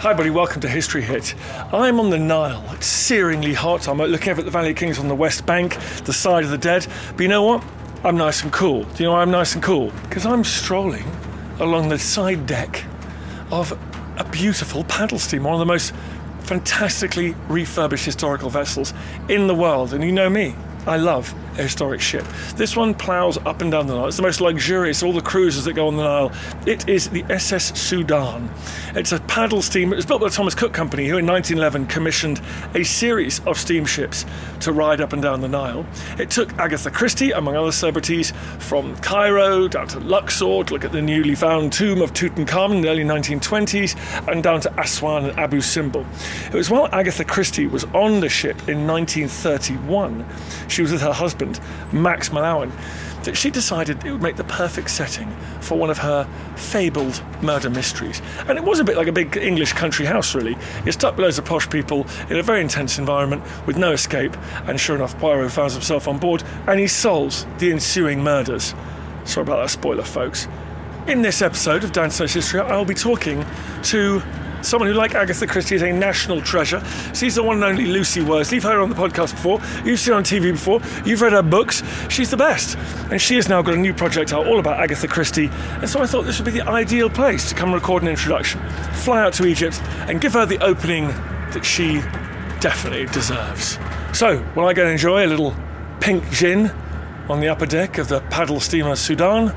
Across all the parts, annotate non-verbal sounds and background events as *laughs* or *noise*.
Hi, buddy. Welcome to History Hit. I'm on the Nile. It's searingly hot. I'm looking over at the Valley of Kings on the west bank, the side of the dead. But you know what? I'm nice and cool. Do you know why I'm nice and cool? Because I'm strolling along the side deck of a beautiful paddle steamer, one of the most fantastically refurbished historical vessels in the world. And you know me, I love a historic ship. This one ploughs up and down the Nile. It's the most luxurious of all the cruisers that go on the Nile. It is the SS Sudan. It's a paddle steamer. It was built by the Thomas Cook Company, who in 1911 commissioned a series of steamships to ride up and down the Nile. It took Agatha Christie, among other celebrities, from Cairo down to Luxor to look at the newly found tomb of Tutankhamun in the early 1920s, and down to Aswan and Abu Simbel. It was while Agatha Christie was on the ship in 1931, she was with her husband Max Mallowan, that she decided it would make the perfect setting for one of her fabled murder mysteries. And it was a bit like a big English country house, really. You're stuck with loads of posh people in a very intense environment with no escape, and sure enough, Poirot finds himself on board and he solves the ensuing murders. Sorry about that spoiler, folks. In this episode of Dance History, I'll be talking to someone who, like Agatha Christie, is a national treasure. She's the one and only Lucy Worsley. You've heard her on the podcast before. You've seen her on TV before. You've read her books. She's the best. And she has now got a new project out all about Agatha Christie. And so I thought this would be the ideal place to come record an introduction, fly out to Egypt, and give her the opening that she definitely deserves. So, will I go and enjoy a little pink gin on the upper deck of the paddle steamer Sudan?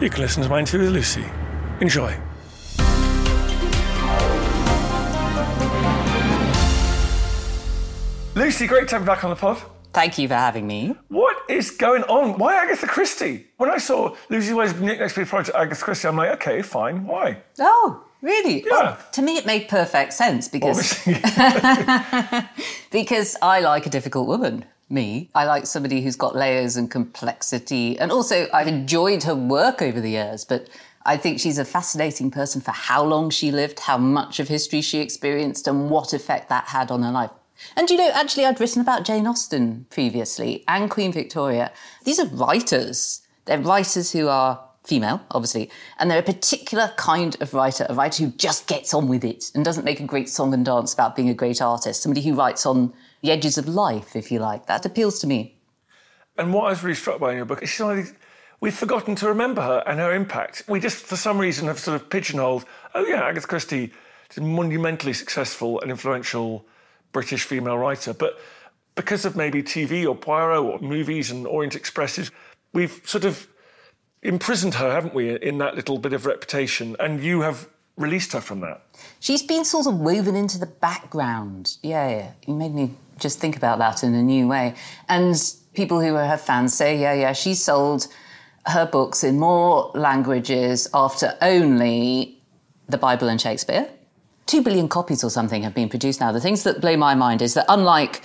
You can listen to my interview with Lucy. Enjoy. Lucy, great to have you back on the pod. Thank you for having me. What is going on? Why Agatha Christie? When I saw Lucy Worsley's next big project, Agatha Christie, I'm like, okay, fine. Why? Oh, really? Yeah. Well, to me, it made perfect sense because *laughs* because I like a difficult woman. Me, I like somebody who's got layers and complexity, and also I've enjoyed her work over the years, but. I think she's a fascinating person for how long she lived, how much of history she experienced, and what effect that had on her life. And you know, actually, I'd written about Jane Austen previously and Queen Victoria. These are writers. They're writers who are female, obviously, and they're a particular kind of writer, a writer who just gets on with it and doesn't make a great song and dance about being a great artist, somebody who writes on the edges of life, if you like. That appeals to me. And what I was really struck by in your book is she's one of these, we've forgotten to remember her and her impact. We just, for some reason, have sort of pigeonholed, oh yeah, Agatha Christie is monumentally successful and influential British female writer. But because of maybe TV or Poirot or movies and Orient Expresses, we've sort of imprisoned her, haven't we, in that little bit of reputation. And you have released her from that. She's been sort of woven into the background. Yeah, yeah. You made me just think about that in a new way. And people who are her fans say, yeah, yeah, she sold her books in more languages after only the Bible and Shakespeare two billion copies or something have been produced now. The things that blow my mind is that unlike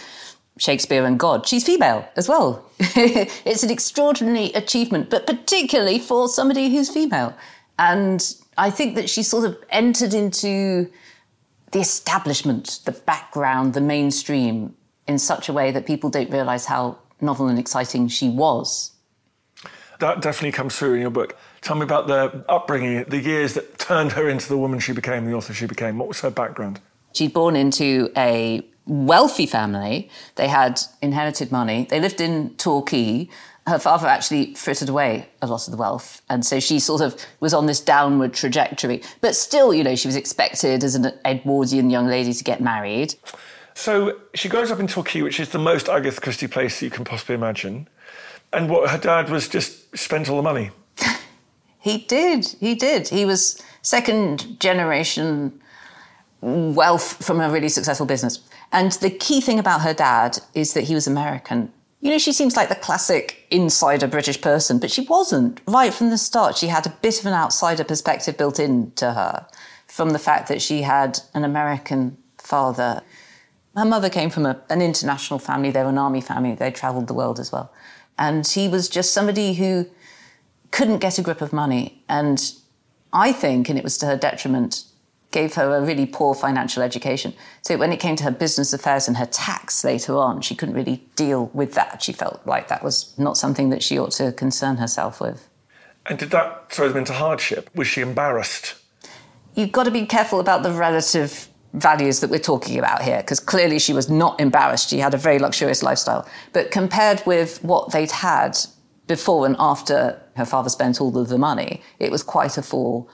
Shakespeare and God, she's female as well. *laughs* it's an extraordinary achievement, but particularly for somebody who's female. And I think that she sort of entered into the establishment, the background, the mainstream in such a way that people don't realize how novel and exciting she was. That definitely comes through in your book. Tell me about the upbringing, the years that turned her into the woman she became, the author she became. What was her background? She'd born into a wealthy family. They had inherited money. They lived in Torquay. Her father actually frittered away a lot of the wealth. And so she sort of was on this downward trajectory. But still, you know, she was expected as an Edwardian young lady to get married. So she grows up in Torquay, which is the most Agatha Christie place you can possibly imagine. And what her dad was just spent all the money. He did. He did. He was second generation wealth from a really successful business. And the key thing about her dad is that he was American. You know, she seems like the classic insider British person, but she wasn't. Right from the start, she had a bit of an outsider perspective built into her from the fact that she had an American father. Her mother came from a, an international family, they were an army family, they traveled the world as well. And he was just somebody who couldn't get a grip of money. And I think, and it was to her detriment, gave her a really poor financial education. So when it came to her business affairs and her tax later on, she couldn't really deal with that. She felt like that was not something that she ought to concern herself with. And did that throw them into hardship? Was she embarrassed? You've got to be careful about the relative values that we're talking about here, because clearly she was not embarrassed. She had a very luxurious lifestyle. But compared with what they'd had before and after her father spent all of the money, it was quite a fall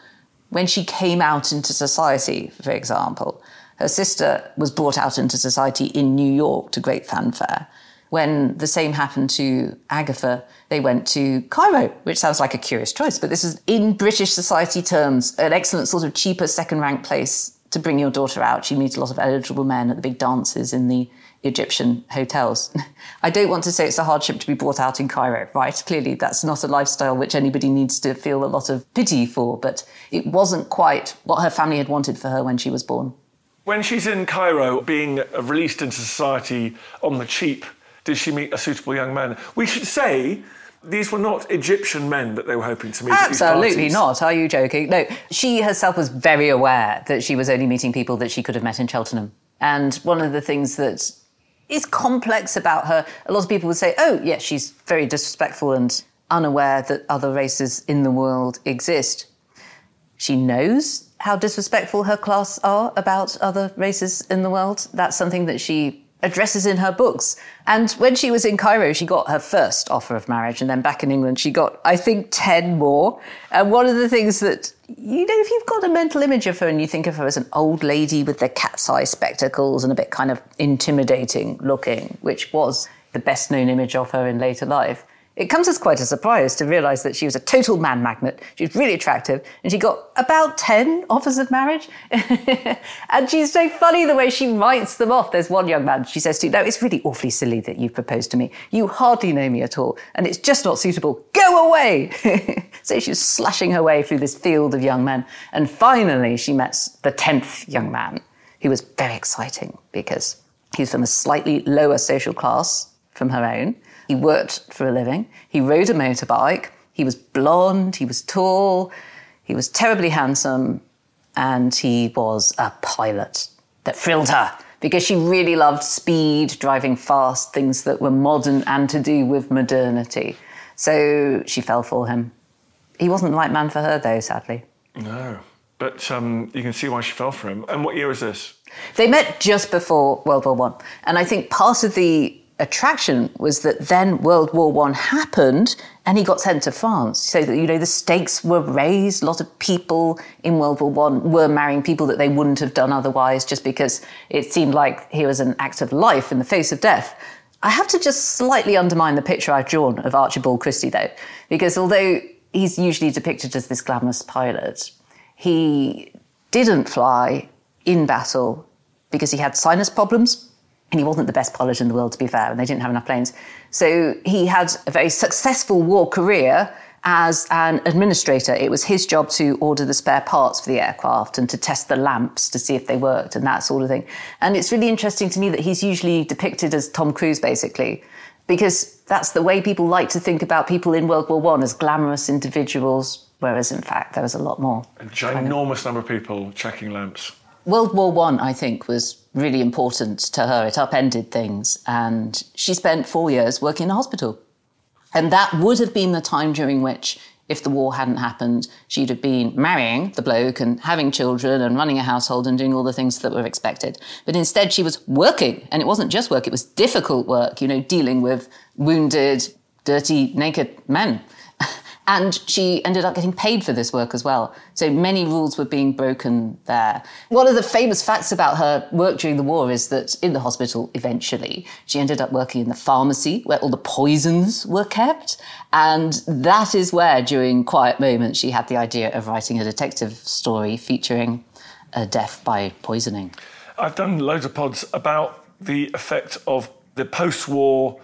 when she came out into society, for example, her sister was brought out into society in New York to great fanfare. When the same happened to Agatha, they went to Cairo, which sounds like a curious choice, but this is, in British society terms, an excellent sort of cheaper second rank place to bring your daughter out. You meet a lot of eligible men at the big dances in the Egyptian hotels. *laughs* I don't want to say it's a hardship to be brought out in Cairo, right? Clearly, that's not a lifestyle which anybody needs to feel a lot of pity for, but it wasn't quite what her family had wanted for her when she was born. When she's in Cairo, being released into society on the cheap, did she meet a suitable young man? We should say these were not Egyptian men that they were hoping to meet. Absolutely not. Are you joking? No, she herself was very aware that she was only meeting people that she could have met in Cheltenham. And one of the things that is complex about her. A lot of people would say, oh, yes, she's very disrespectful and unaware that other races in the world exist. She knows how disrespectful her class are about other races in the world. That's something that she addresses in her books. And when she was in Cairo, she got her first offer of marriage. And then back in England, she got, I think, 10 more. And one of the things that, you know, if you've got a mental image of her and you think of her as an old lady with the cat's eye spectacles and a bit kind of intimidating looking, which was the best known image of her in later life, it comes as quite a surprise to realize that she was a total man magnet. She was really attractive and she got about 10 offers of marriage. *laughs* and she's so funny the way she writes them off. There's one young man she says to, No, it's really awfully silly that you've proposed to me. You hardly know me at all and it's just not suitable. Go away! *laughs* so she was slashing her way through this field of young men. And finally, she met the 10th young man who was very exciting because he's from a slightly lower social class from her own he worked for a living. He rode a motorbike. He was blonde. He was tall. He was terribly handsome. And he was a pilot that thrilled her because she really loved speed, driving fast, things that were modern and to do with modernity. So she fell for him. He wasn't the right man for her, though, sadly. No. But um, you can see why she fell for him. And what year was this? They met just before World War One, and I think part of the attraction was that then World War One happened and he got sent to France. So that, you know, the stakes were raised. A lot of people in World War One were marrying people that they wouldn't have done otherwise just because it seemed like he was an act of life in the face of death. I have to just slightly undermine the picture I've drawn of Archibald Christie though, because although he's usually depicted as this glamorous pilot, he didn't fly in battle because he had sinus problems and he wasn't the best pilot in the world, to be fair, and they didn't have enough planes. So he had a very successful war career as an administrator. It was his job to order the spare parts for the aircraft and to test the lamps to see if they worked and that sort of thing. And it's really interesting to me that he's usually depicted as Tom Cruise, basically, because that's the way people like to think about people in World War One as glamorous individuals, whereas in fact there was a lot more. A ginormous number of people checking lamps. World War One, I, I think, was really important to her. It upended things. And she spent four years working in a hospital. And that would have been the time during which, if the war hadn't happened, she'd have been marrying the bloke and having children and running a household and doing all the things that were expected. But instead, she was working. And it wasn't just work, it was difficult work, you know, dealing with wounded, dirty, naked men. And she ended up getting paid for this work as well. So many rules were being broken there. One of the famous facts about her work during the war is that in the hospital, eventually, she ended up working in the pharmacy where all the poisons were kept. And that is where, during quiet moments, she had the idea of writing a detective story featuring a death by poisoning. I've done loads of pods about the effect of the post war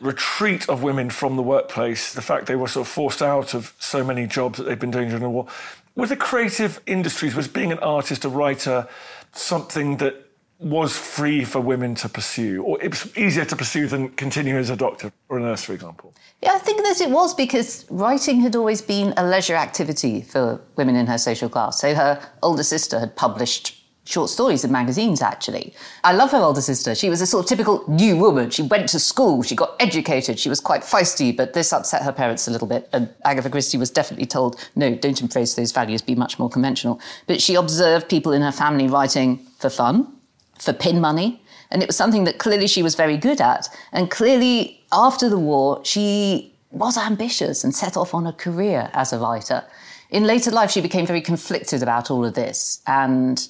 retreat of women from the workplace, the fact they were sort of forced out of so many jobs that they'd been doing during the war. With the creative industries, was being an artist, a writer, something that was free for women to pursue, or it was easier to pursue than continue as a doctor or a nurse, for example? Yeah, I think that it was because writing had always been a leisure activity for women in her social class. So her older sister had published short stories in magazines, actually. I love her older sister. She was a sort of typical new woman. She went to school, she got educated, she was quite feisty, but this upset her parents a little bit. And Agatha Christie was definitely told, no, don't embrace those values, be much more conventional. But she observed people in her family writing for fun, for pin money. And it was something that clearly she was very good at. And clearly, after the war, she was ambitious and set off on a career as a writer. In later life, she became very conflicted about all of this. And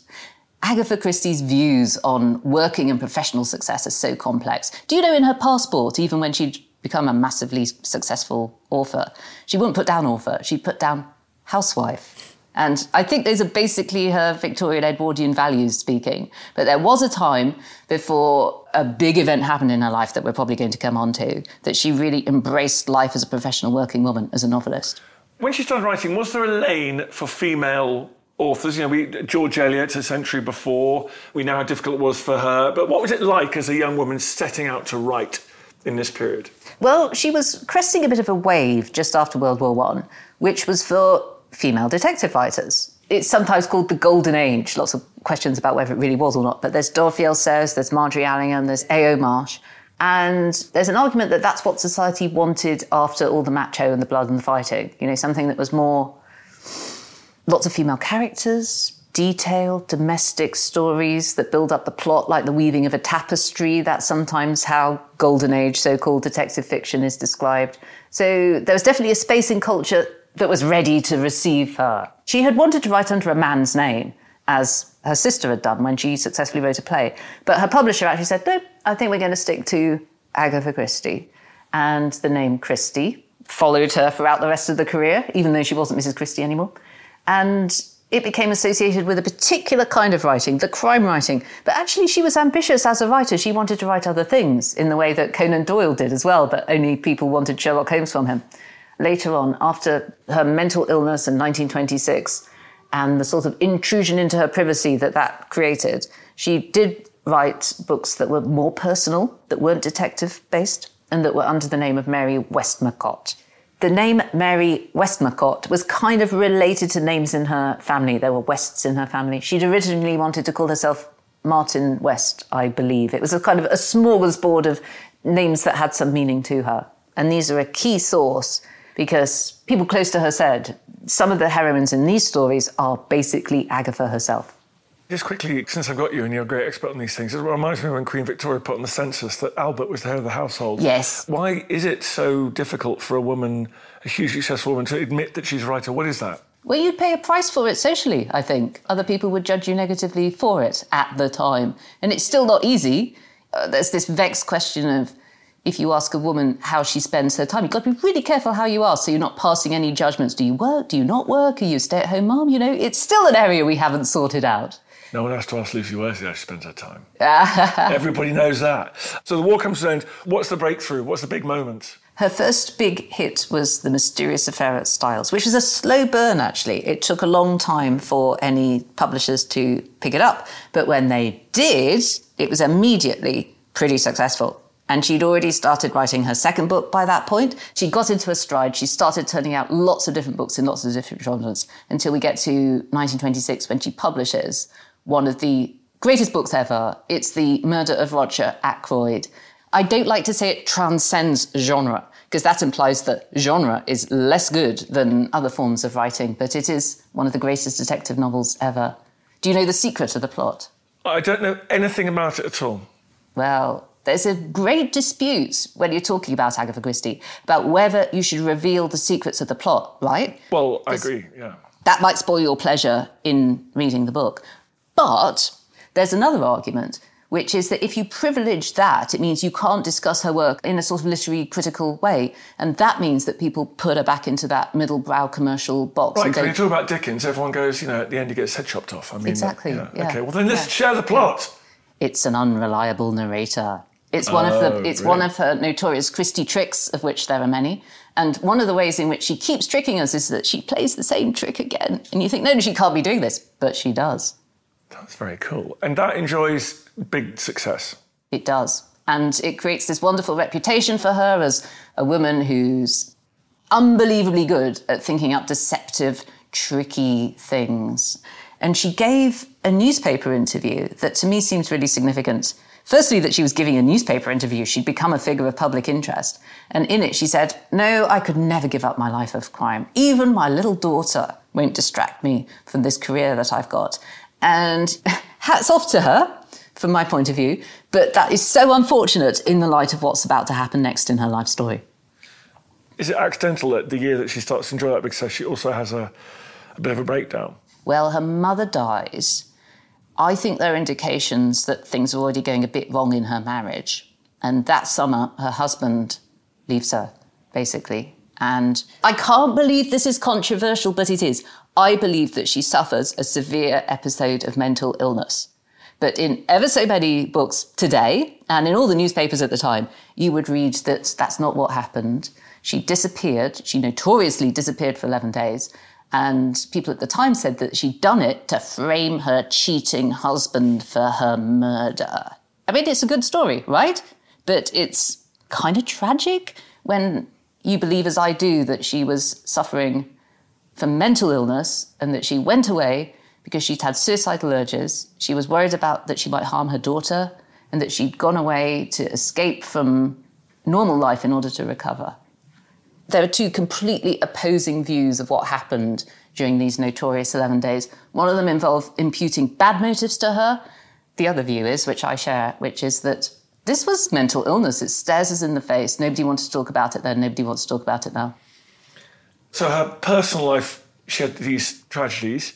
Agatha Christie's views on working and professional success are so complex. Do you know in her passport, even when she'd become a massively successful author, she wouldn't put down author, she'd put down housewife. And I think those are basically her Victorian Edwardian values speaking. But there was a time before a big event happened in her life that we're probably going to come on to that she really embraced life as a professional working woman, as a novelist. When she started writing, was there a lane for female authors. You know, we, George Eliot a century before. We know how difficult it was for her. But what was it like as a young woman setting out to write in this period? Well, she was cresting a bit of a wave just after World War One, which was for female detective writers. It's sometimes called the Golden Age. Lots of questions about whether it really was or not. But there's Dorothy L. Sayers, there's Margery Allingham, there's Ngaio Marsh. And there's an argument that that's what society wanted after all the macho and the blood and the fighting. You know, something that was more lots of female characters, detailed domestic stories that build up the plot like the weaving of a tapestry. That's sometimes how golden age so called detective fiction is described. So there was definitely a space in culture that was ready to receive her. She had wanted to write under a man's name, as her sister had done when she successfully wrote a play. But her publisher actually said, no, I think we're going to stick to Agatha Christie. And the name Christie followed her throughout the rest of the career, even though she wasn't Mrs. Christie anymore. And it became associated with a particular kind of writing, the crime writing. But actually, she was ambitious as a writer. She wanted to write other things in the way that Conan Doyle did as well, but only people wanted Sherlock Holmes from him. Later on, after her mental illness in 1926 and the sort of intrusion into her privacy that that created, she did write books that were more personal, that weren't detective based, and that were under the name of Mary Westmacott the name Mary Westmacott was kind of related to names in her family. There were Wests in her family. She'd originally wanted to call herself Martin West, I believe. It was a kind of a smorgasbord of names that had some meaning to her. And these are a key source because people close to her said some of the heroines in these stories are basically Agatha herself. Just quickly, since I've got you and you're a great expert on these things, it reminds me when Queen Victoria put on the census that Albert was the head of the household. Yes. Why is it so difficult for a woman, a hugely successful woman, to admit that she's a writer? What is that? Well, you'd pay a price for it socially, I think. Other people would judge you negatively for it at the time. And it's still not easy. Uh, there's this vexed question of if you ask a woman how she spends her time, you've got to be really careful how you ask so you're not passing any judgments. Do you work? Do you not work? Are you a stay at home mom? You know, it's still an area we haven't sorted out. No one has to ask Lucy how she spends her time. *laughs* Everybody knows that. So the war comes to an end. What's the breakthrough? What's the big moment? Her first big hit was The Mysterious Affair at Styles, which was a slow burn, actually. It took a long time for any publishers to pick it up. But when they did, it was immediately pretty successful. And she'd already started writing her second book by that point. She got into a stride. She started turning out lots of different books in lots of different genres until we get to 1926 when she publishes one of the greatest books ever. It's The Murder of Roger Ackroyd. I don't like to say it transcends genre because that implies that genre is less good than other forms of writing, but it is one of the greatest detective novels ever. Do you know the secret of the plot? I don't know anything about it at all. Well, There's a great dispute when you're talking about Agatha Christie about whether you should reveal the secrets of the plot, right? Well, I agree, yeah. That might spoil your pleasure in reading the book. But there's another argument, which is that if you privilege that, it means you can't discuss her work in a sort of literary critical way. And that means that people put her back into that middle brow commercial box. Right, when you talk about Dickens, everyone goes, you know, at the end he gets his head chopped off. I mean, Exactly, yeah. yeah. Okay, well then let's Yeah. share the plot. it's an unreliable narrator. It's one of Oh, the it's one of her notorious Christie tricks, of which there are many. And one of the ways in which she keeps tricking us is that she plays the same trick again. And you think, no, she can't be doing this, but she does. That's very cool. And that enjoys big success. It does. And it creates this wonderful reputation for her as a woman who's unbelievably good at thinking up deceptive, tricky things. And she gave a newspaper interview that to me seems really significant. Firstly, that she was giving a newspaper interview. She'd become a figure of public interest. And in it, she said, No, I could never give up my life of crime. Even my little daughter won't distract me from this career that I've got. And *laughs* hats off to her from my point of view, but that is so unfortunate in the light of what's about to happen next in her life story. Is it accidental that the year that she starts to enjoy that big success, she also has a, a bit of a breakdown? Well, her mother dies. I think there are indications that things are already going a bit wrong in her marriage. And that summer, her husband leaves her, basically. And I can't believe this is controversial, but it is. I believe that she suffers a severe episode of mental illness. But in ever so many books today, and in all the newspapers at the time, you would read that that's not what happened. She disappeared. She notoriously disappeared for 11 days. And people at the time said that she'd done it to frame her cheating husband for her murder. I mean, it's a good story, right? But it's kind of tragic when you believe, as I do, that she was suffering from mental illness and that she went away because she'd had suicidal urges. She was worried about that she might harm her daughter and that she'd gone away to escape from normal life in order to recover. There are two completely opposing views of what happened during these notorious 11 days. One of them involved imputing bad motives to her. The other view is, which I share, which is that this was mental illness. It stares us in the face. Nobody wants to talk about it then. Nobody wants to talk about it now. So her personal life, she had these tragedies.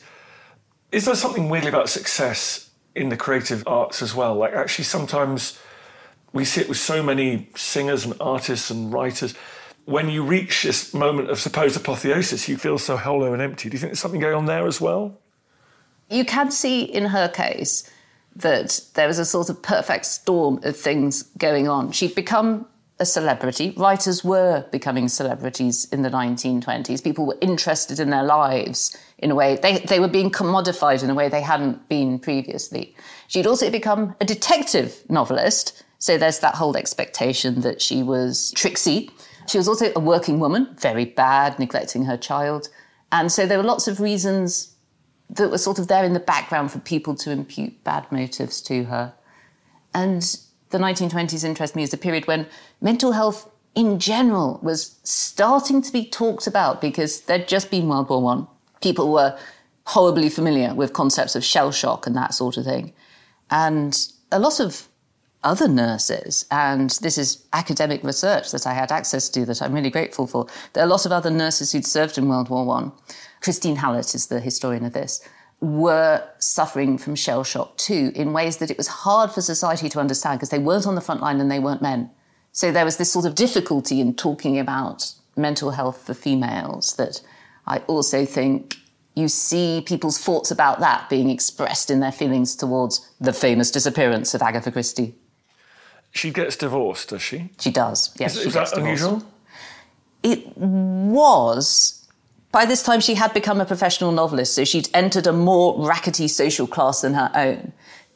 Is there something weirdly about success in the creative arts as well? Like actually sometimes we see it with so many singers and artists and writers. When you reach this moment of supposed apotheosis, you feel so hollow and empty. Do you think there's something going on there as well? You can see in her case that there was a sort of perfect storm of things going on. She'd become a celebrity. Writers were becoming celebrities in the 1920s. People were interested in their lives in a way, they, they were being commodified in a way they hadn't been previously. She'd also become a detective novelist. So there's that whole expectation that she was tricksy. She was also a working woman, very bad, neglecting her child. And so there were lots of reasons that were sort of there in the background for people to impute bad motives to her. And the 1920s interest me as a period when mental health in general was starting to be talked about because there'd just been World War One. People were horribly familiar with concepts of shell shock and that sort of thing. And a lot of other nurses, and this is academic research that I had access to that I'm really grateful for. There are a lot of other nurses who'd served in World War One. Christine Hallett is the historian of this. Were suffering from shell shock too, in ways that it was hard for society to understand because they weren't on the front line and they weren't men. So there was this sort of difficulty in talking about mental health for females that I also think you see people's thoughts about that being expressed in their feelings towards the famous disappearance of Agatha Christie. She gets divorced, does she? She does. Yes, Is, is that divorced. unusual? It was. By this time, she had become a professional novelist, so she'd entered a more rackety social class than her own.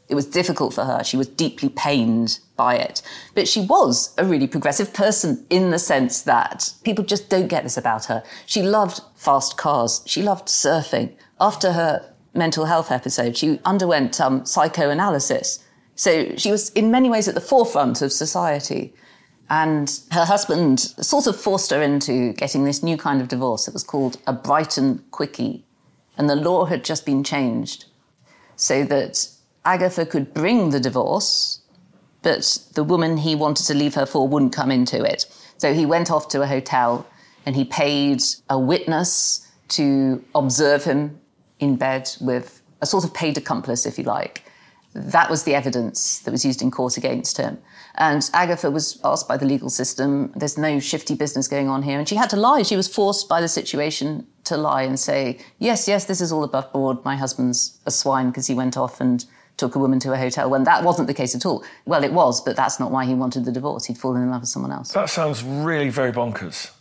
It was difficult for her. She was deeply pained by it. But she was a really progressive person in the sense that people just don't get this about her. She loved fast cars. She loved surfing. After her mental health episode, she underwent um, psychoanalysis. So she was in many ways at the forefront of society. And her husband sort of forced her into getting this new kind of divorce. It was called a Brighton Quickie. And the law had just been changed so that Agatha could bring the divorce but the woman he wanted to leave her for wouldn't come into it. So he went off to a hotel and he paid a witness to observe him in bed with a sort of paid accomplice, if you like. That was the evidence that was used in court against him. And Agatha was asked by the legal system, there's no shifty business going on here. And she had to lie. She was forced by the situation to lie and say, yes, yes, this is all above board. My husband's a swine because he went off and took a woman to a hotel when that wasn't the case at all. Well, it was, but that's not why he wanted the divorce. He'd fallen in love with someone else. That sounds really very bonkers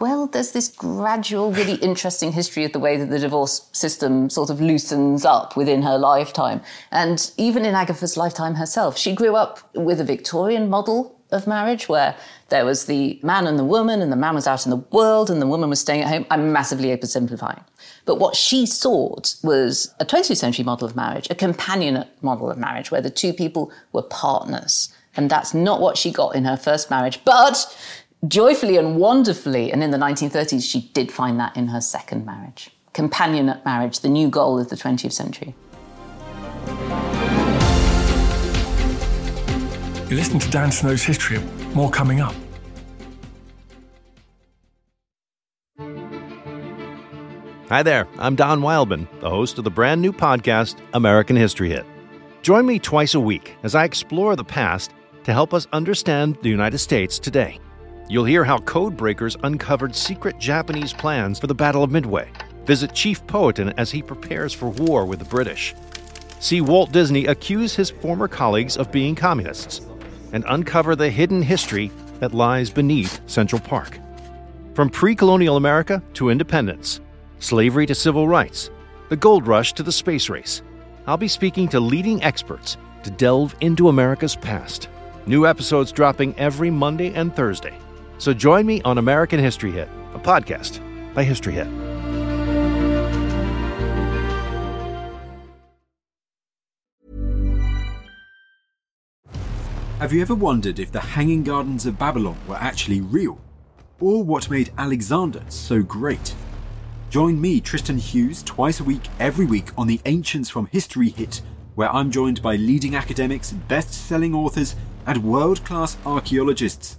well, there's this gradual, really interesting history of the way that the divorce system sort of loosens up within her lifetime. And even in Agatha's lifetime herself, she grew up with a Victorian model of marriage where there was the man and the woman, and the man was out in the world, and the woman was staying at home. I'm massively oversimplifying. But what she sought was a 20th century model of marriage, a companionate model of marriage, where the two people were partners. And that's not what she got in her first marriage. But joyfully and wonderfully, and in the 1930s, she did find that in her second marriage. Companionate marriage, the new goal of the 20th century. You listen to Dan Snow's History, more coming up. Hi there, I'm Don Wildman, the host of the brand new podcast, American History Hit. Join me twice a week as I explore the past to help us understand the United States today. You'll hear how code breakers uncovered secret Japanese plans for the Battle of Midway. Visit Chief Powhatan as he prepares for war with the British. See Walt Disney accuse his former colleagues of being communists and uncover the hidden history that lies beneath Central Park. From pre colonial America to independence, slavery to civil rights, the gold rush to the space race, I'll be speaking to leading experts to delve into America's past. New episodes dropping every Monday and Thursday. So join me on American History Hit, a podcast by History Hit. Have you ever wondered if the Hanging Gardens of Babylon were actually real? Or what made Alexander so great? Join me, Tristan Hughes, twice a week, every week on the Ancients from History Hit, where I'm joined by leading academics, best selling authors, and world class archaeologists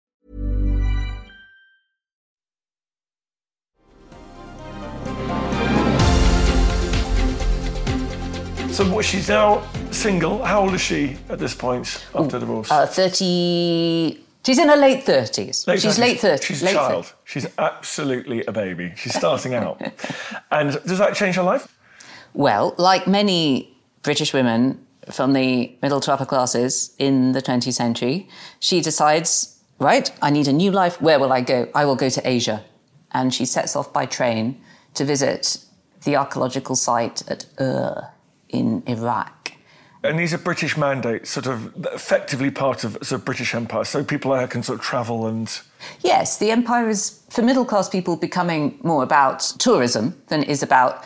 So she's now single. How old is she at this point after divorce? Uh, 30. She's in her late 30s. Late she's 30s. late 30s. She's a late child. 30s. She's absolutely a baby. She's starting out. *laughs* and does that change her life? Well, like many British women from the middle to upper classes in the 20th century, she decides, right, I need a new life. Where will I go? I will go to Asia. And she sets off by train to visit the archaeological site at Ur in Iraq. And these are British mandates, sort of effectively part of the British Empire. So people there can sort of travel and. Yes, the empire is, for middle class people, becoming more about tourism than it is about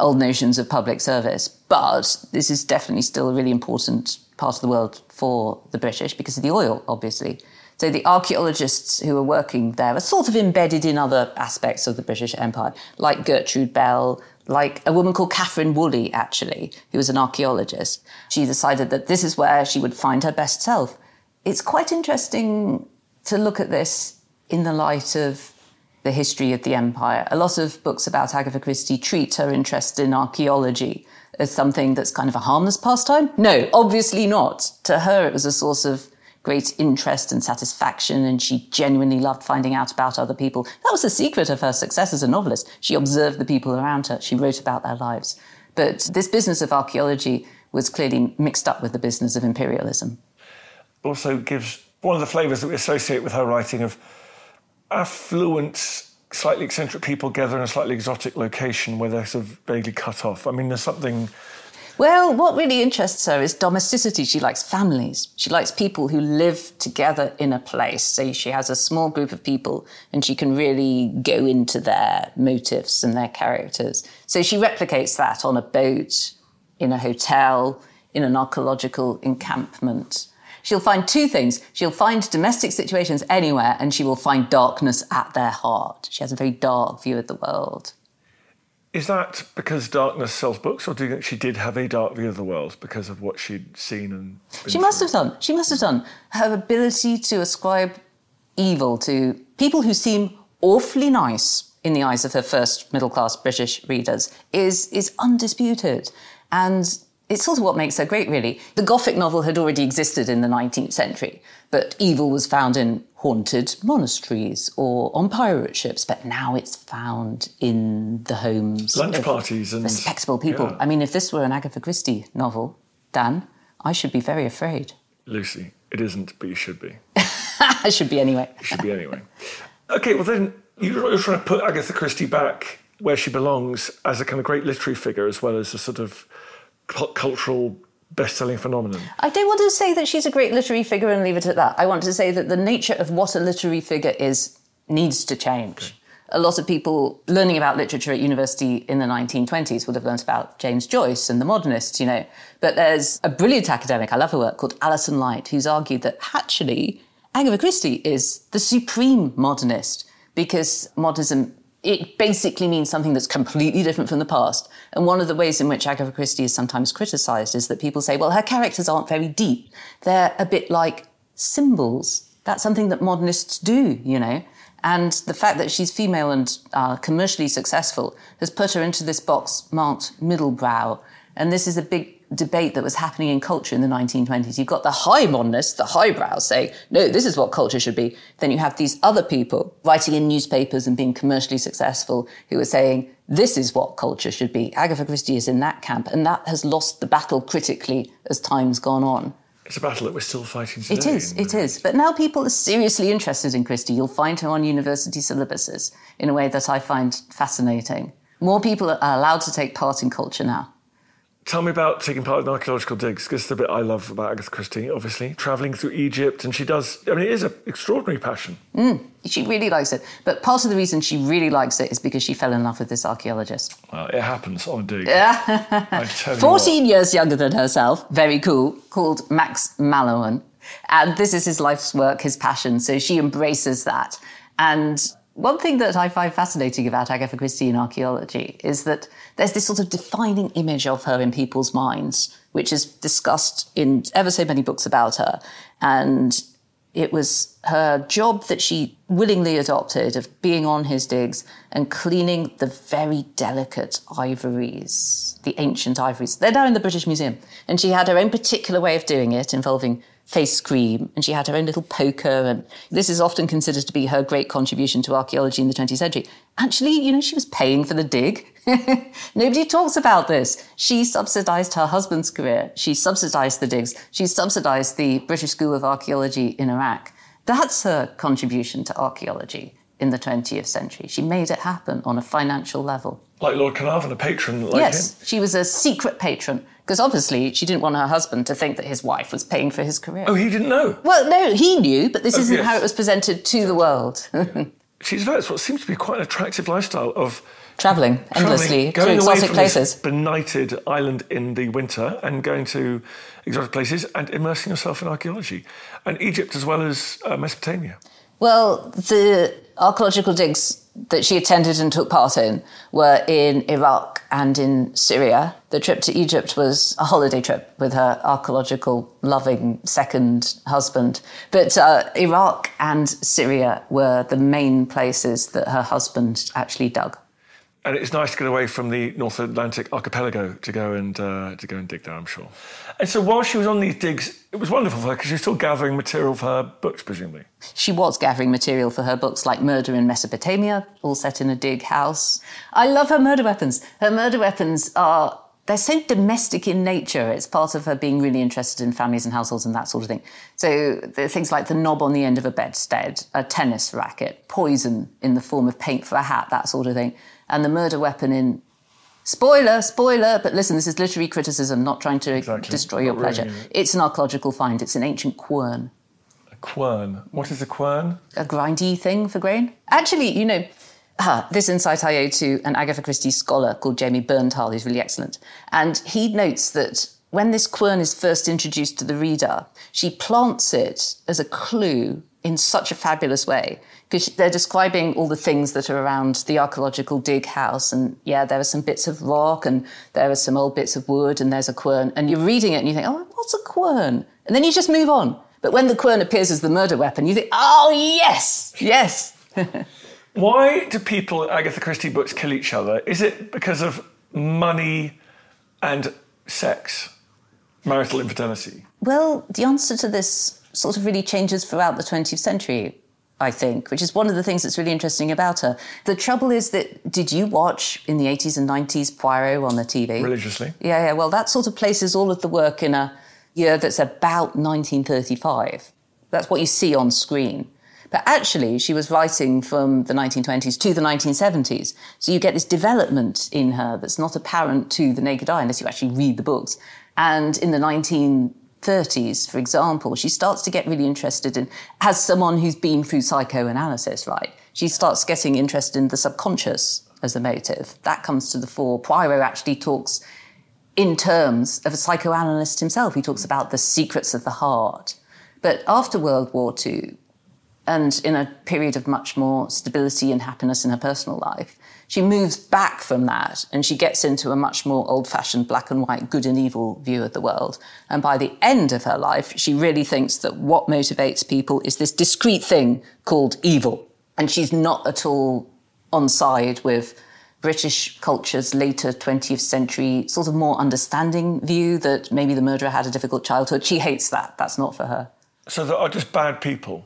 old notions of public service. But this is definitely still a really important part of the world for the British because of the oil, obviously. So the archaeologists who are working there are sort of embedded in other aspects of the British Empire, like Gertrude Bell, like a woman called Katharine Woolley, actually, who was an archaeologist. She decided that this is where she would find her best self. It's quite interesting to look at this in the light of the history of the empire. A lot of books about Agatha Christie treat her interest in archaeology as something that's kind of a harmless pastime. No, obviously not. To her, it was a source of great interest and satisfaction, and she genuinely loved finding out about other people. That was the secret of her success as a novelist. She observed the people around her, she wrote about their lives. But this business of archaeology was clearly mixed up with the business of imperialism. Also gives one of the flavours that we associate with her writing of affluent, slightly eccentric people gather in a slightly exotic location where they're sort of vaguely cut off. I mean, there's something well, what really interests her is domesticity. She likes families. She likes people who live together in a place. So she has a small group of people and she can really go into their motives and their characters. So she replicates that on a boat, in a hotel, in an archaeological encampment. She'll find two things. She'll find domestic situations anywhere and she will find darkness at their heart. She has a very dark view of the world. Is that because darkness sells books, or do you think she did have a dark view of the world because of what she'd seen and? She must have done. She must have done. Her ability to ascribe evil to people who seem awfully nice in the eyes of her first middle class British readers is is undisputed, and it's sort of what makes her great, really. The Gothic novel had already existed in the 19th century, but evil was found in haunted monasteries or on pirate ships, but now it's found in the homes lunch of parties and respectable people. yeah. I mean, if this were an Agatha Christie novel, Dan, I should be very afraid. Lucy, it isn't, but you should be. *laughs* I should be anyway. You should be anyway. okay, well then you're trying to put Agatha Christie back where she belongs as a kind of great literary figure as well as a sort of cultural best-selling phenomenon. I don't want to say that she's a great literary figure and leave it at that. I want to say that the nature of what a literary figure is needs to change. A lot of people learning about literature at university in the 1920s would have learnt about James Joyce and the modernists, you know. But there's a brilliant academic, I love her work, called Alison Light, who's argued that actually Agatha Christie is the supreme modernist because modernism it basically means something that's completely different from the past. And one of the ways in which Agatha Christie is sometimes criticized is that people say, well, her characters aren't very deep. They're a bit like symbols. That's something that modernists do, you know. And the fact that she's female and uh, commercially successful has put her into this box marked middlebrow. And this is a big debate that was happening in culture in the 1920s. You've got the high modernists, the highbrows saying, no, this is what culture should be. Then you have these other people writing in newspapers and being commercially successful who are saying, this is what culture should be. Agatha Christie is in that camp, and that has lost the battle critically as time's gone on. It's a battle that we're still fighting today. It is, it is. But now people are seriously interested in Christie. You'll find her on university syllabuses in a way that I find fascinating. More people are allowed to take part in culture now. Tell me about taking part in archaeological digs, This is the bit I love about Agatha Christie, obviously. Travelling through Egypt, and she does, I mean, it is an extraordinary passion. Mm, she really likes it. But part of the reason she really likes it is because she fell in love with this archaeologist. Well, it happens on a dig. *laughs* I tell you 14 years younger than herself, very cool, called Max Mallowan. And this is his life's work, his passion. So she embraces that. And one thing that I find fascinating about Agatha Christie in archaeology is that there's this sort of defining image of her in people's minds, which is discussed in ever so many books about her. And it was her job that she willingly adopted of being on his digs and cleaning the very delicate ivories, the ancient ivories. They're now in the British Museum. And she had her own particular way of doing it involving face cream and she had her own little poker and this is often considered to be her great contribution to archaeology in the 20th century. Actually you know she was paying for the dig. *laughs* Nobody talks about this. She subsidized her husband's career. She subsidized the digs. She subsidized the british school of archaeology in iraq. That's her contribution to archaeology in the 20th century. She made it happen on a financial level. Like Lord Carnarvon, a patron like yes him. she was a secret patron because obviously she didn't want her husband to think that his wife was paying for his career Oh, he didn't know. well, no, he knew, but this Oh, isn't yes. how it was presented to the world. *laughs* She's developed what seems to be quite an attractive lifestyle of Travelling endlessly travelling, to going away exotic from places. this benighted island in the winter and going to exotic places and immersing yourself in archaeology. And Egypt as well as uh, Mesopotamia. Well, the archaeological digs that she attended and took part in were in Iraq and in Syria. The trip to Egypt was a holiday trip with her archaeological loving second husband. But uh, Iraq and Syria were the main places that her husband actually dug. And it's nice to get away from the North Atlantic archipelago to go and uh, to go and dig there. I'm sure. And so while she was on these digs, it was wonderful for her because she was still gathering material for her books, presumably. She was gathering material for her books like Murder in Mesopotamia, all set in a dig house. I love her murder weapons. Her murder weapons are they're so domestic in nature. It's part of her being really interested in families and households and that sort of thing. So things like the knob on the end of a bedstead, a tennis racket, poison in the form of paint for a hat, that sort of thing, and the murder weapon in spoiler, spoiler. But listen, this is literary criticism, not trying to Exactly. destroy your Not pleasure. ruining. It's an archaeological find. It's an ancient quern A quern. What is a quern? a grindy thing for grain. Actually, you know, ah, this insight I owe to an Agatha Christie scholar called Jamie Bernthal, who's really excellent. And he notes that when this quern is first introduced to the reader, she plants it as a clue in such a fabulous way because they're describing all the things that are around the archaeological dig house. And yeah, there are some bits of rock and there are some old bits of wood and there's a quern. And you're reading it and you think, oh, what's a quern? And then you just move on. But when the quern appears as the murder weapon, you think, oh, yes, yes. *laughs* Why do people in Agatha Christie books kill each other? Is it because of money and sex, marital infidelity? Well, the answer to this sort of really changes throughout the 20th century, I think, which is one of the things that's really interesting about her. The trouble is that, did you watch in the 80s and 90s Poirot on the TV? Religiously. Yeah, yeah. Well, that sort of places all of the work in a year that's about 1935. That's what you see on screen. But actually, she was writing from the 1920s to the 1970s. So you get this development in her that's not apparent to the naked eye unless you actually read the books. And in the 1930s, for example, she starts to get really interested in, as someone who's been through psychoanalysis, right? She starts getting interested in the subconscious as a motive. That comes to the fore. Poirot actually talks in terms of a psychoanalyst himself. He talks about the secrets of the heart. But after World War II, and in a period of much more stability and happiness in her personal life, she moves back from that and she gets into a much more old fashioned black and white, good and evil view of the world. And by the end of her life, she really thinks that what motivates people is this discrete thing called evil. And she's not at all on side with British culture's later 20th century sort of more understanding view that maybe the murderer had a difficult childhood. She hates that. That's not for her. So there are just bad people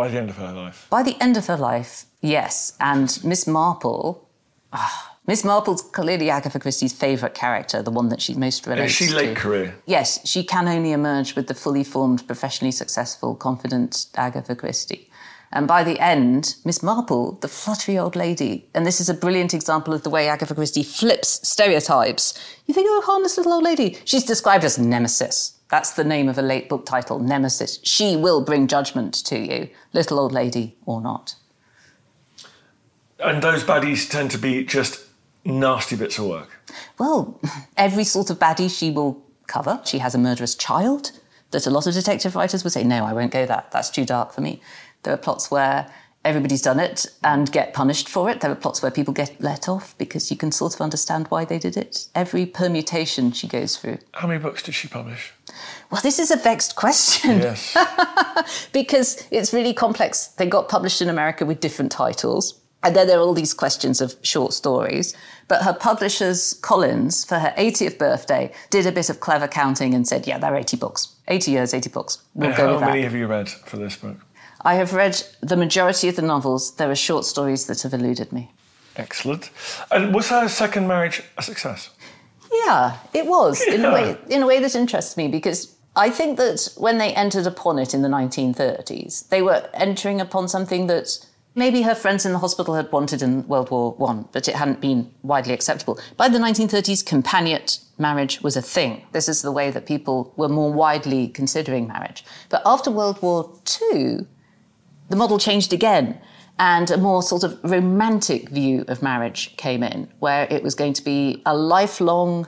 by the end of her life. By the end of her life, yes. And Miss Marple, ah, Miss Marple's clearly Agatha Christie's favourite character, the one that she most relates is she late to. career? Yes, she can only emerge with the fully formed, professionally successful, confident Agatha Christie. And by the end, Miss Marple, the fluttery old lady, and this is a brilliant example of the way Agatha Christie flips stereotypes. You think, oh, harmless little old lady. She's described as Nemesis. That's the name of a late book title, Nemesis. She will bring judgment to you, little old lady or not. And those baddies tend to be just nasty bits of work. Well, *laughs* every sort of baddie she will cover. She has a murderous child that a lot of detective writers would say, no, I won't go that. That's too dark for me. There are plots where everybody's done it and get punished for it. There are plots where people get let off because you can sort of understand why they did it. Every permutation she goes through. How many books did she publish? Well, this is a vexed question Yes. *laughs* because it's really complex. They got published in America with different titles. And then there are all these questions of short stories. But her publishers, Collins, for her 80th birthday, did a bit of clever counting and said, yeah, there are 80 books. 80 years, 80 books. We'll go how with that. many have you read for this book? I have read the majority of the novels. There are short stories that have eluded me. Excellent. And was her second marriage a success? Yeah, it was in a way in a way that interests me because I think that when they entered upon it in the 1930s, they were entering upon something that maybe her friends in the hospital had wanted in World War One, but it hadn't been widely acceptable. By the 1930s, companionate marriage was a thing. This is the way that people were more widely considering marriage. But after World War Two, the model changed again and a more sort of romantic view of marriage came in where it was going to be a lifelong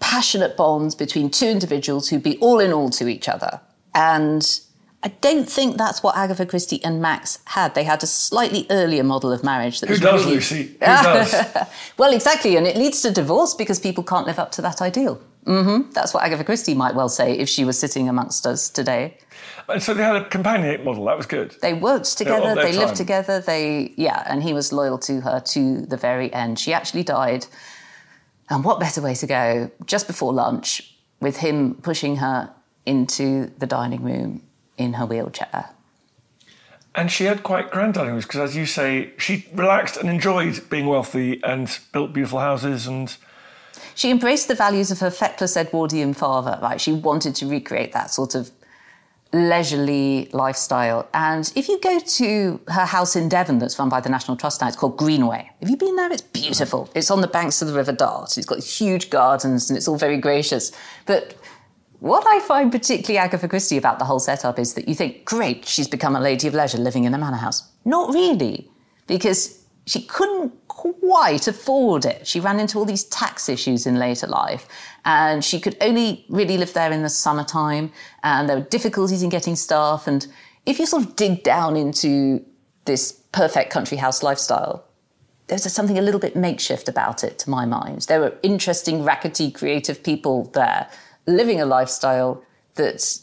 passionate bond between two individuals who'd be all in all to each other and I don't think that's what Agatha Christie and Max had. They had a slightly earlier model of marriage. That Who was does, really- Lucy? *laughs* Who does? well, exactly, and it leads to divorce because people can't live up to that ideal. Mm-hmm. That's what Agatha Christie might well say if she was sitting amongst us today. And so they had a companionate model. That was good. They worked together. They lived together. They yeah, and he was loyal to her to the very end. She actually died. And what better way to go just before lunch with him pushing her into the dining room in her wheelchair. And she had quite grand dining rooms because, as you say, she relaxed and enjoyed being wealthy and built beautiful houses. And She embraced the values of her feckless Edwardian father. Right, she wanted to recreate that sort of leisurely lifestyle. And if you go to her house in Devon, that's run by the National Trust now, it's called Greenway. Have you been there? It's beautiful. It's on the banks of the River Dart. It's got huge gardens and it's all very gracious. But what I find particularly Agatha Christie about the whole setup is that you think, great, she's become a lady of leisure living in a manor house. Not really, because she couldn't quite afford it. She ran into all these tax issues in later life, and she could only really live there in the summertime, and there were difficulties in getting staff. And if you sort of dig down into this perfect country house lifestyle, there's something a little bit makeshift about it, to my mind. There were interesting, rackety, creative people there living a lifestyle that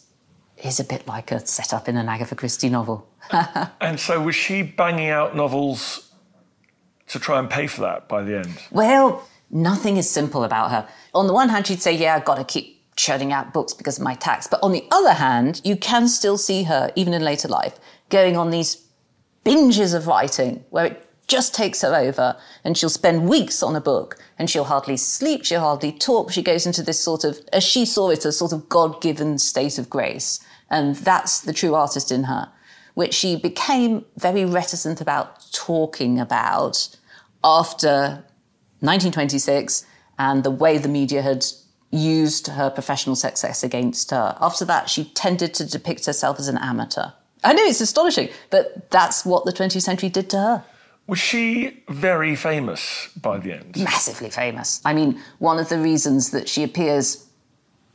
is a bit like a setup in an Agatha Christie novel. *laughs* and so was she banging out novels to try and pay for that by the end? Well, nothing is simple about her. On the one hand, she'd say, Yeah, I've got to keep churning out books because of my tax. But on the other hand, you can still see her, even in later life, going on these binges of writing where it just takes her over and she'll spend weeks on a book and she'll hardly sleep, she'll hardly talk. She goes into this sort of, as she saw it, a sort of God given state of grace. And that's the true artist in her, which she became very reticent about talking about after 1926 and the way the media had used her professional success against her. After that, she tended to depict herself as an amateur. I know it's astonishing, but that's what the 20th century did to her. Was she very famous by the end? Massively famous. I mean, one of the reasons that she appears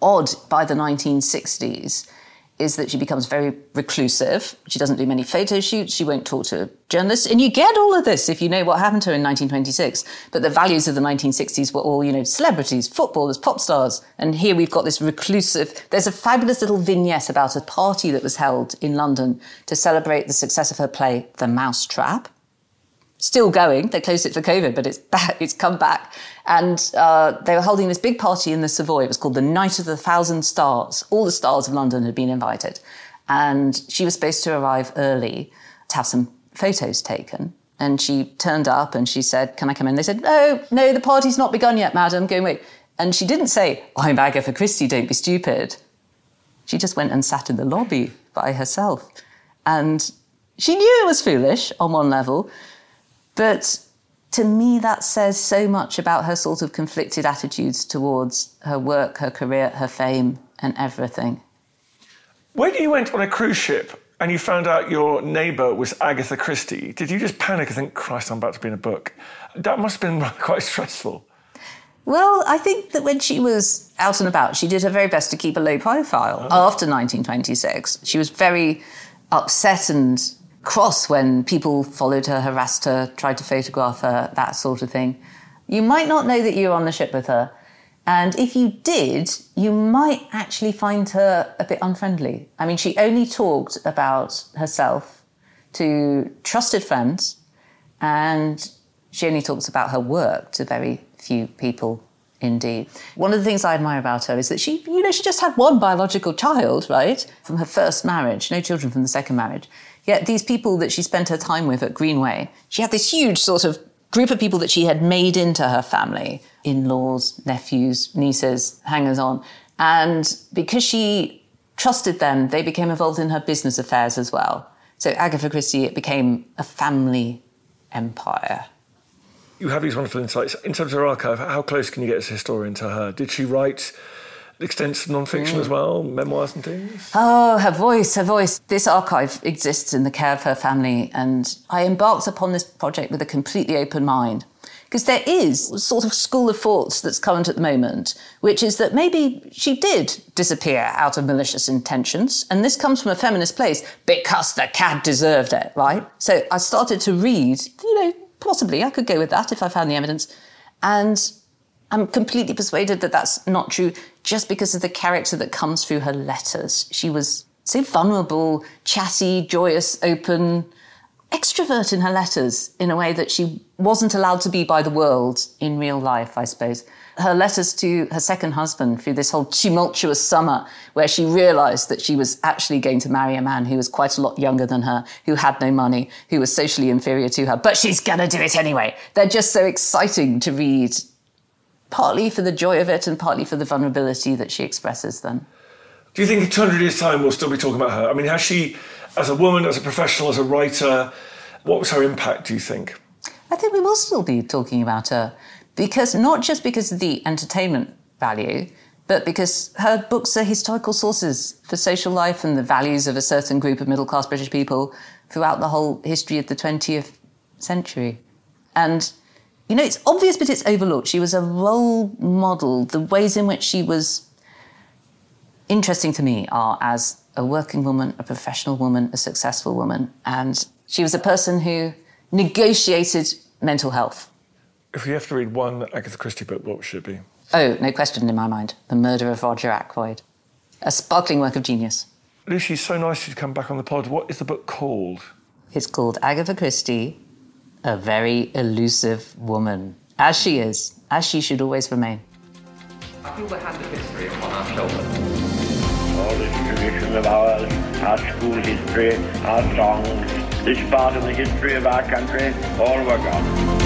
odd by the 1960s is that she becomes very reclusive. She doesn't do many photo shoots. She won't talk to journalists. And you get all of this if you know what happened to her in 1926. But the values of the 1960s were all, you know, celebrities, footballers, pop stars. And here we've got this reclusive. There's a fabulous little vignette about a party that was held in London to celebrate the success of her play, The Mousetrap still going. They closed it for COVID, but it's *laughs* back. It's come back, and uh, they were holding this big party in the Savoy. It was called the Night of the Thousand Stars. All the stars of London had been invited, and she was supposed to arrive early to have some photos taken. And she turned up and she said, "Can I come in?" They said, "No, no, the party's not begun yet, madam. Go and wait." And she didn't say, "I'm Agatha Christie. Don't be stupid." She just went and sat in the lobby by herself, and she knew it was foolish on one level. But to me, that says so much about her sort of conflicted attitudes towards her work, her career, her fame, and everything. When you went on a cruise ship and you found out your neighbour was Agatha Christie, did you just panic and think, Christ, I'm about to be in a book? That must have been *laughs* quite stressful. Well, I think that when she was out and about, she did her very best to keep a low profile oh. after 1926. She was very upset and cross when people followed her, harassed her, tried to photograph her, that sort of thing. You might not know that you were on the ship with her. And if you did, you might actually find her a bit unfriendly. I mean, she only talked about herself to trusted friends, and she only talks about her work to very few people indeed. One of the things I admire about her is that she, you know, she just had one biological child, right, from her first marriage, no children from the second marriage. Yet these people that she spent her time with at Greenway, she had this huge sort of group of people that she had made into her family in laws, nephews, nieces, hangers on. And because she trusted them, they became involved in her business affairs as well. So Agatha Christie, it became a family empire. You have these wonderful insights. In terms of her archive, how close can you get as a historian to her? Did she write extensive non-fiction as mm. well, memoirs and things? Oh, her voice, her voice. This archive exists in the care of her family, and I embarked upon this project with a completely open mind. Because there is a sort of school of thoughts that's current at the moment, which is that maybe she did disappear out of malicious intentions, and this comes from a feminist place because the cat deserved it, right? So I started to read, you know, possibly I could go with that if I found the evidence. And I'm completely persuaded that that's not true just because of the character that comes through her letters. She was so vulnerable, chatty, joyous, open, extrovert in her letters in a way that she wasn't allowed to be by the world in real life, I suppose. Her letters to her second husband through this whole tumultuous summer where she realized that she was actually going to marry a man who was quite a lot younger than her, who had no money, who was socially inferior to her, but she's to do it anyway. They're just so exciting to read, partly for the joy of it and partly for the vulnerability that she expresses then. Do you think in 200 years' time we'll still be talking about her? I mean, has she, as a woman, as a professional, as a writer, what was her impact, do you think? I think we will still be talking about her because not just because of the entertainment value, but because her books are historical sources for social life and the values of a certain group of middle class British people throughout the whole history of the 20th century. And, you know, it's obvious, but it's overlooked. She was a role model. The ways in which she was interesting to me are as a working woman, a professional woman, a successful woman. And she was a person who negotiated mental health. If you have to read one Agatha Christie book, what should it be? Oh, no question in my mind. The Murder of Roger Ackroyd. A sparkling work of genius. Lucy, so nice you to come back on the pod. What is the book called? It's called Agatha Christie, A Very Elusive Woman. As she is, as she should always remain. I feel the hand of history upon our shoulders. All this tradition of ours, our school history, our songs, this part of the history of our country, all were gone.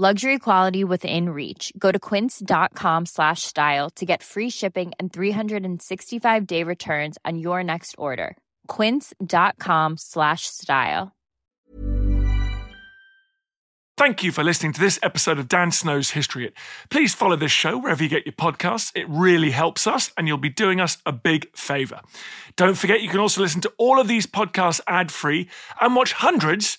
Luxury quality within reach. Go to quince.com slash style to get free shipping and 365 day returns on your next order. Quince.com slash style. Thank you for listening to this episode of Dan Snow's History Hit. Please follow this show wherever you get your podcasts. It really helps us, and you'll be doing us a big favour. Don't forget, you can also listen to all of these podcasts ad free and watch hundreds